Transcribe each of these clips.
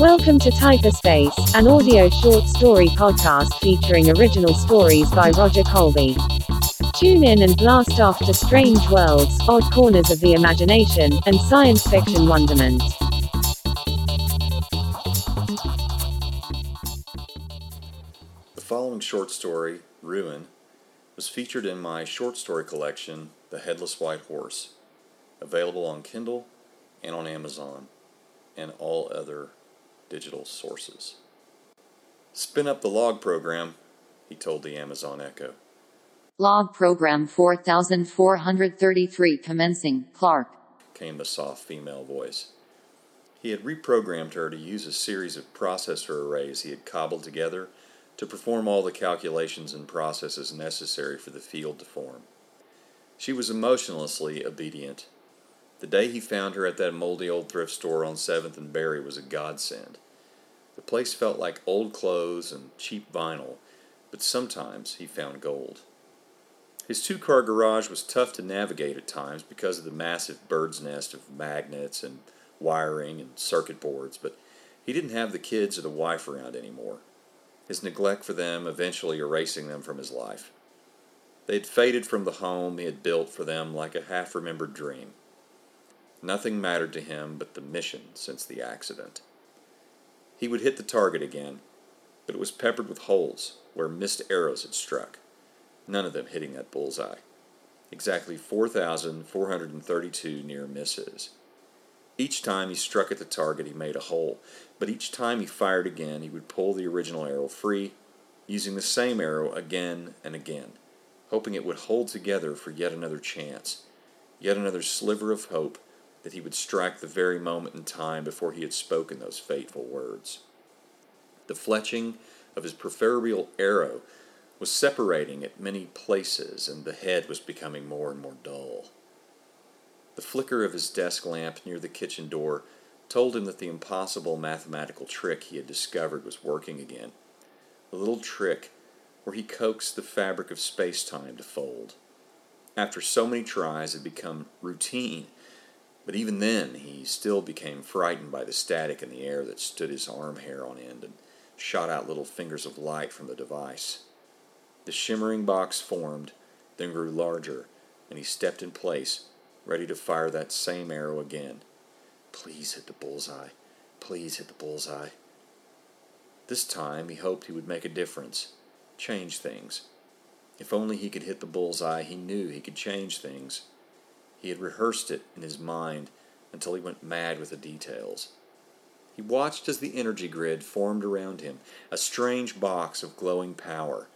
Welcome to Typerspace, an audio short story podcast featuring original stories by Roger Colby. Tune in and blast off to strange worlds, odd corners of the imagination, and science fiction wonderment. The following short story, Ruin, was featured in my short story collection, The Headless White Horse, available on Kindle and on Amazon and all other digital sources. Spin up the log program, he told the Amazon Echo. Log program 4433 commencing, Clark. came the soft female voice. He had reprogrammed her to use a series of processor arrays he had cobbled together to perform all the calculations and processes necessary for the field to form. She was emotionlessly obedient. The day he found her at that moldy old thrift store on 7th and Berry was a godsend. The place felt like old clothes and cheap vinyl, but sometimes he found gold. His two car garage was tough to navigate at times because of the massive bird's nest of magnets and wiring and circuit boards, but he didn't have the kids or the wife around anymore, his neglect for them eventually erasing them from his life. They had faded from the home he had built for them like a half remembered dream. Nothing mattered to him but the mission since the accident. He would hit the target again, but it was peppered with holes where missed arrows had struck, none of them hitting that bullseye. Exactly 4,432 near misses. Each time he struck at the target, he made a hole, but each time he fired again, he would pull the original arrow free, using the same arrow again and again, hoping it would hold together for yet another chance, yet another sliver of hope that he would strike the very moment in time before he had spoken those fateful words. The fletching of his proverbial arrow was separating at many places, and the head was becoming more and more dull. The flicker of his desk lamp near the kitchen door told him that the impossible mathematical trick he had discovered was working again. The little trick where he coaxed the fabric of space time to fold. After so many tries, it had become routine, but even then he still became frightened by the static in the air that stood his arm hair on end and shot out little fingers of light from the device. The shimmering box formed, then grew larger, and he stepped in place, ready to fire that same arrow again. Please hit the bullseye. Please hit the bullseye. This time he hoped he would make a difference, change things. If only he could hit the bullseye, he knew he could change things. He had rehearsed it in his mind until he went mad with the details. He watched as the energy grid formed around him, a strange box of glowing power,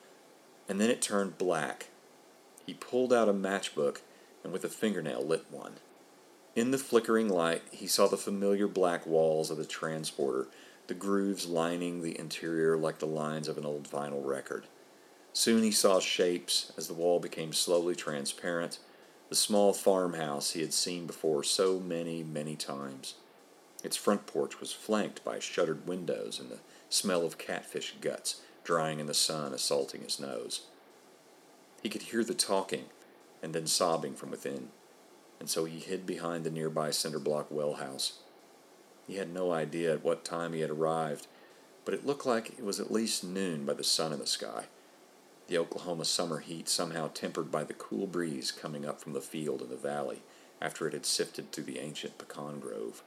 and then it turned black. He pulled out a matchbook and with a fingernail lit one. In the flickering light, he saw the familiar black walls of the transporter, the grooves lining the interior like the lines of an old vinyl record. Soon he saw shapes as the wall became slowly transparent, the small farmhouse he had seen before so many, many times. Its front porch was flanked by shuttered windows and the smell of catfish guts drying in the sun assaulting his nose. He could hear the talking and then sobbing from within, and so he hid behind the nearby cinder block well house. He had no idea at what time he had arrived, but it looked like it was at least noon by the sun in the sky. The Oklahoma summer heat somehow tempered by the cool breeze coming up from the field in the valley after it had sifted through the ancient pecan grove.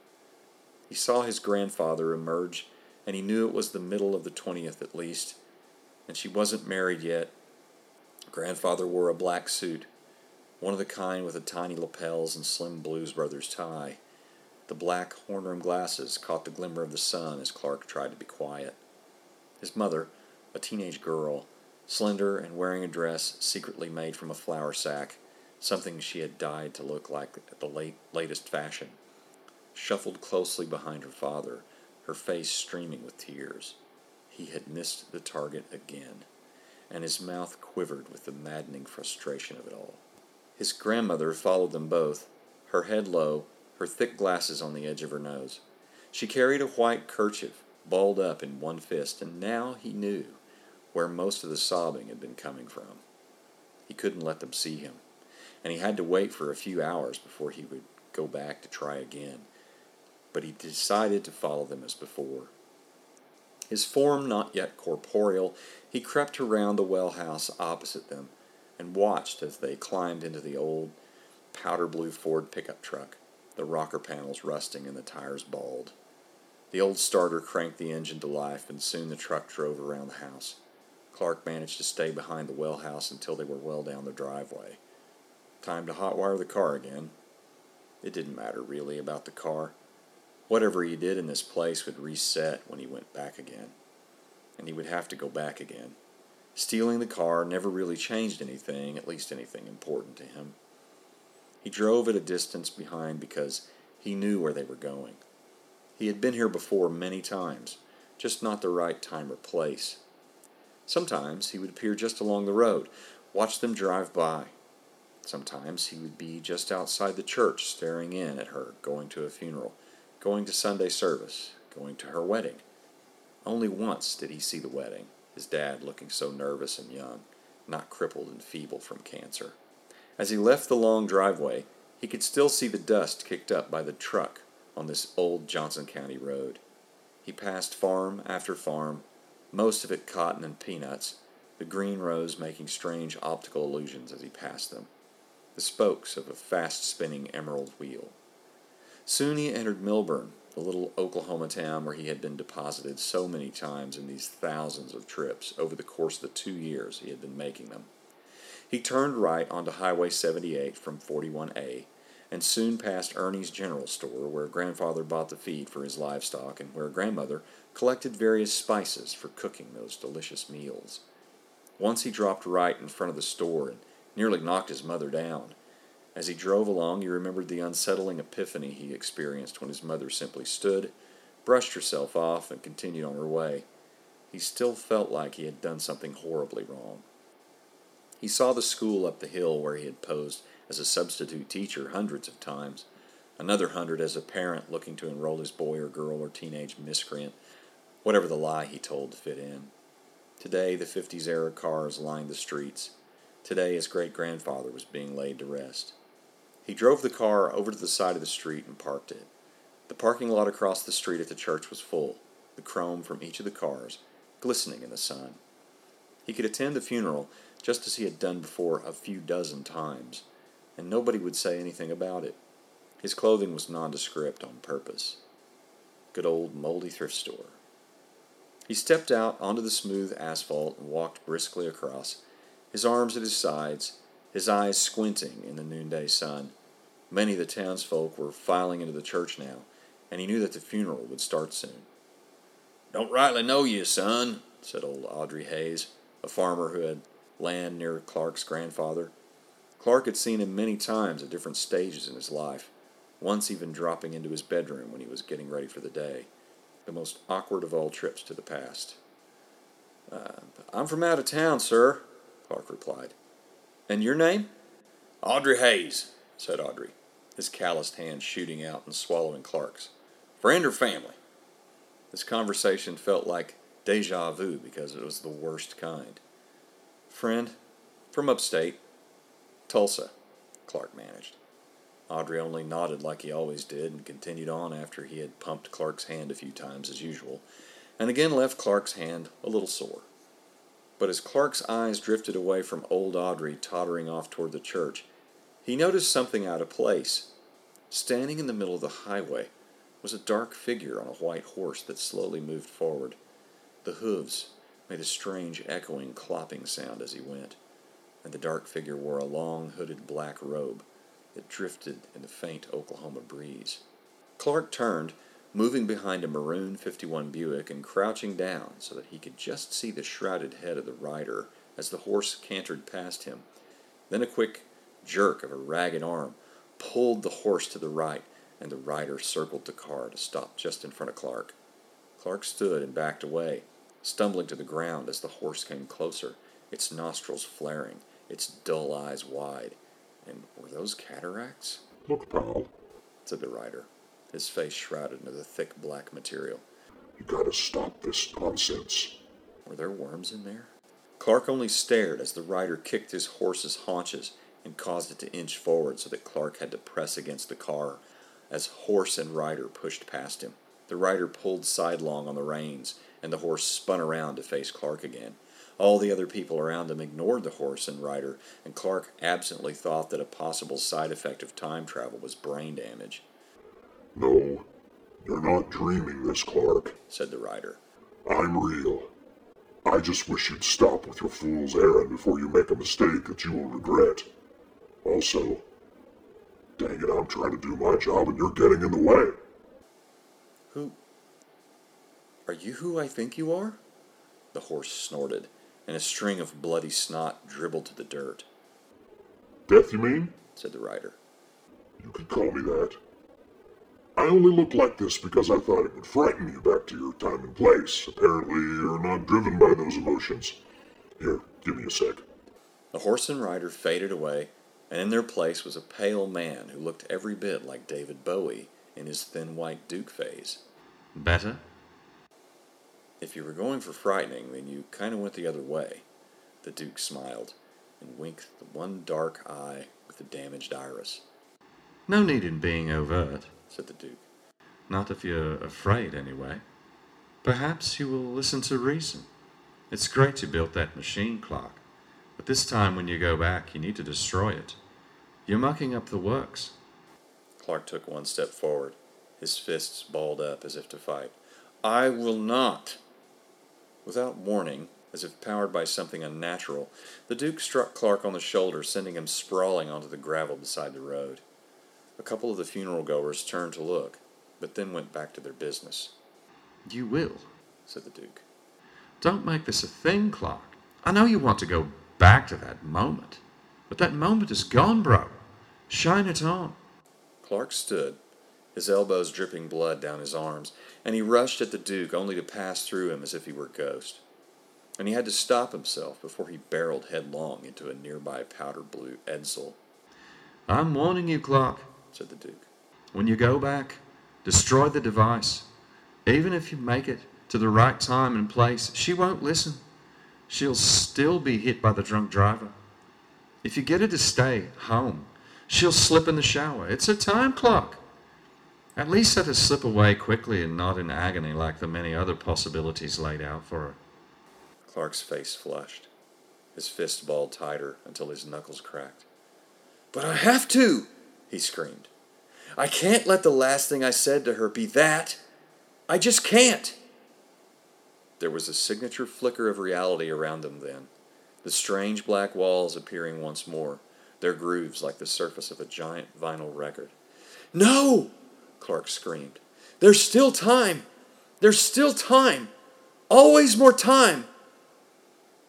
He saw his grandfather emerge, and he knew it was the middle of the twentieth at least, and she wasn't married yet. Grandfather wore a black suit, one of the kind with the tiny lapels and slim Blues Brothers tie. The black horn rimmed glasses caught the glimmer of the sun as Clark tried to be quiet. His mother, a teenage girl, slender and wearing a dress secretly made from a flour sack, something she had dyed to look like the late, latest fashion, shuffled closely behind her father, her face streaming with tears. He had missed the target again, and his mouth quivered with the maddening frustration of it all. His grandmother followed them both, her head low, her thick glasses on the edge of her nose. She carried a white kerchief, balled up in one fist, and now he knew where most of the sobbing had been coming from. He couldn't let them see him, and he had to wait for a few hours before he would go back to try again. But he decided to follow them as before. His form not yet corporeal, he crept around the well house opposite them and watched as they climbed into the old powder blue Ford pickup truck, the rocker panels rusting and the tires bald. The old starter cranked the engine to life, and soon the truck drove around the house. Clark managed to stay behind the well house until they were well down the driveway. Time to hotwire the car again. It didn't matter really about the car. Whatever he did in this place would reset when he went back again. And he would have to go back again. Stealing the car never really changed anything, at least anything important to him. He drove at a distance behind because he knew where they were going. He had been here before many times, just not the right time or place. Sometimes he would appear just along the road, watch them drive by. Sometimes he would be just outside the church, staring in at her, going to a funeral, going to Sunday service, going to her wedding. Only once did he see the wedding, his dad looking so nervous and young, not crippled and feeble from cancer. As he left the long driveway, he could still see the dust kicked up by the truck on this old Johnston County road. He passed farm after farm, most of it cotton and peanuts, the green rows making strange optical illusions as he passed them, the spokes of a fast spinning emerald wheel. Soon he entered Milburn, the little Oklahoma town where he had been deposited so many times in these thousands of trips over the course of the two years he had been making them. He turned right onto Highway 78 from 41A and soon passed Ernie's General Store, where grandfather bought the feed for his livestock and where grandmother collected various spices for cooking those delicious meals. Once he dropped right in front of the store and nearly knocked his mother down. As he drove along, he remembered the unsettling epiphany he experienced when his mother simply stood, brushed herself off, and continued on her way. He still felt like he had done something horribly wrong. He saw the school up the hill where he had posed as a substitute teacher hundreds of times, another hundred as a parent looking to enroll his boy or girl or teenage miscreant, whatever the lie he told to fit in. Today, the 50s era cars lined the streets. Today, his great grandfather was being laid to rest. He drove the car over to the side of the street and parked it. The parking lot across the street at the church was full, the chrome from each of the cars glistening in the sun. He could attend the funeral just as he had done before a few dozen times and nobody would say anything about it. His clothing was nondescript on purpose. Good old moldy thrift store. He stepped out onto the smooth asphalt and walked briskly across, his arms at his sides, his eyes squinting in the noonday sun. Many of the townsfolk were filing into the church now, and he knew that the funeral would start soon. Don't rightly know you, son, said old Audrey Hayes, a farmer who had land near Clark's grandfather. Clark had seen him many times at different stages in his life, once even dropping into his bedroom when he was getting ready for the day, the most awkward of all trips to the past. Uh, I'm from out of town, sir, Clark replied. And your name? Audrey Hayes, said Audrey, his calloused hand shooting out and swallowing Clark's. Friend or family? This conversation felt like deja vu because it was the worst kind. Friend, from upstate, Tulsa, Clark managed. Audrey only nodded like he always did and continued on after he had pumped Clark's hand a few times as usual, and again left Clark's hand a little sore. But as Clark's eyes drifted away from old Audrey tottering off toward the church, he noticed something out of place. Standing in the middle of the highway was a dark figure on a white horse that slowly moved forward. The hooves made a strange echoing clopping sound as he went and the dark figure wore a long hooded black robe that drifted in the faint Oklahoma breeze. Clark turned, moving behind a maroon 51 Buick and crouching down so that he could just see the shrouded head of the rider as the horse cantered past him. Then a quick jerk of a ragged arm pulled the horse to the right, and the rider circled the car to stop just in front of Clark. Clark stood and backed away, stumbling to the ground as the horse came closer, its nostrils flaring its dull eyes wide. And were those cataracts? Look, pal, said the rider, his face shrouded in the thick black material. You gotta stop this nonsense. Were there worms in there? Clark only stared as the rider kicked his horse's haunches and caused it to inch forward so that Clark had to press against the car as horse and rider pushed past him. The rider pulled sidelong on the reins, and the horse spun around to face Clark again. All the other people around them ignored the horse and rider, and Clark absently thought that a possible side effect of time travel was brain damage. No, you're not dreaming this, Clark, said the rider. I'm real. I just wish you'd stop with your fool's errand before you make a mistake that you will regret. Also, dang it, I'm trying to do my job and you're getting in the way. Who? Are you who I think you are? The horse snorted, and a string of bloody snot dribbled to the dirt. Death, you mean? said the rider. You could call me that. I only look like this because I thought it would frighten you back to your time and place. Apparently, you're not driven by those emotions. Here, give me a sec. The horse and rider faded away, and in their place was a pale man who looked every bit like David Bowie in his thin white Duke phase. Better? If you were going for frightening, then you kind of went the other way. The Duke smiled and winked the one dark eye with the damaged iris. No need in being overt said the Duke. Not if you're afraid, anyway. Perhaps you will listen to reason. It's great you built that machine Clark, but this time when you go back, you need to destroy it. You're mucking up the works. Clark took one step forward, his fists balled up as if to fight. I will not! Without warning, as if powered by something unnatural, the Duke struck Clark on the shoulder, sending him sprawling onto the gravel beside the road. A couple of the funeral goers turned to look, but then went back to their business. You will, said the Duke. Don't make this a thing, Clark. I know you want to go back to that moment, but that moment is gone, bro. Shine it on. Clark stood, his elbows dripping blood down his arms, and he rushed at the Duke only to pass through him as if he were a ghost. And he had to stop himself before he barreled headlong into a nearby powder blue Edsel. I'm warning you, Clark said the Duke. When you go back, destroy the device. Even if you make it to the right time and place, she won't listen. She'll still be hit by the drunk driver. If you get her to stay home, she'll slip in the shower. It's a time clock. At least let her slip away quickly and not in agony like the many other possibilities laid out for her. Clark's face flushed. His fist balled tighter until his knuckles cracked. But I have to! he screamed. I can't let the last thing I said to her be that. I just can't. There was a signature flicker of reality around them then, the strange black walls appearing once more, their grooves like the surface of a giant vinyl record. No! Clark screamed. There's still time! There's still time! Always more time!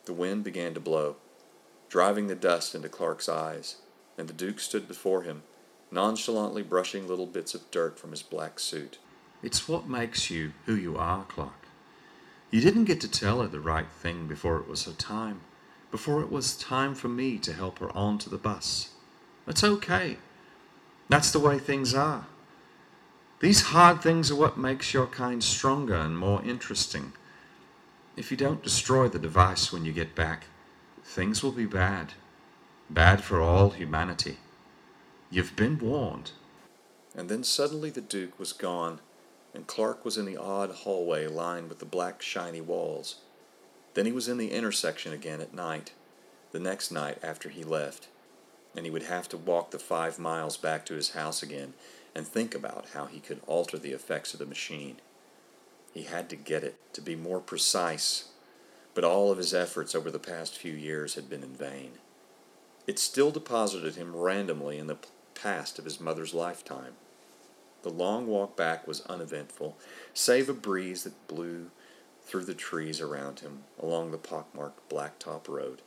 The wind began to blow, driving the dust into Clark's eyes, and the Duke stood before him, nonchalantly brushing little bits of dirt from his black suit. It's what makes you who you are, Clark. You didn't get to tell her the right thing before it was her time, before it was time for me to help her onto the bus. That's okay. That's the way things are. These hard things are what makes your kind stronger and more interesting. If you don't destroy the device when you get back, things will be bad. Bad for all humanity. You've been warned. And then suddenly the Duke was gone, and Clark was in the odd hallway lined with the black, shiny walls. Then he was in the intersection again at night, the next night after he left, and he would have to walk the five miles back to his house again and think about how he could alter the effects of the machine. He had to get it to be more precise, but all of his efforts over the past few years had been in vain. It still deposited him randomly in the past of his mother's lifetime. The long walk back was uneventful, save a breeze that blew through the trees around him along the pockmarked blacktop road.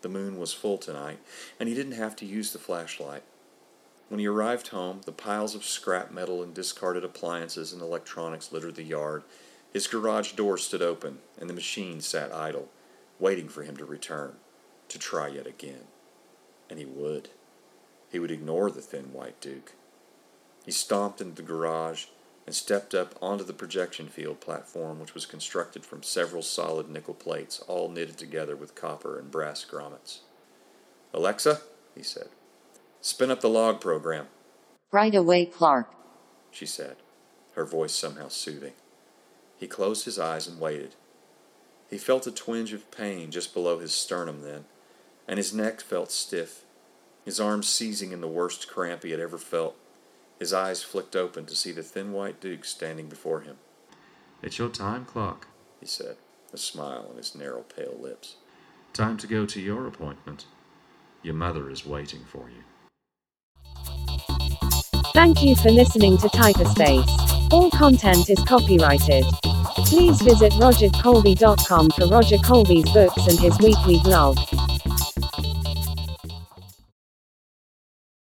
The moon was full tonight, and he didn't have to use the flashlight. When he arrived home, the piles of scrap metal and discarded appliances and electronics littered the yard. His garage door stood open, and the machine sat idle, waiting for him to return, to try yet again. And he would. He would ignore the thin white Duke. He stomped into the garage and stepped up onto the projection field platform, which was constructed from several solid nickel plates, all knitted together with copper and brass grommets. Alexa, he said, spin up the log program. Right away, Clark, she said. her voice somehow soothing. He closed his eyes and waited. He felt a twinge of pain just below his sternum then, and his neck felt stiff, his arms seizing in the worst cramp he had ever felt. His eyes flicked open to see the thin white Duke standing before him. It's your time, Clark. He said, a smile on his narrow, pale lips. Time to go to your appointment. Your mother is waiting for you. Thank you for listening to Typerspace. All content is copyrighted. Please visit rogercolby.com for Roger Colby's books and his weekly blog.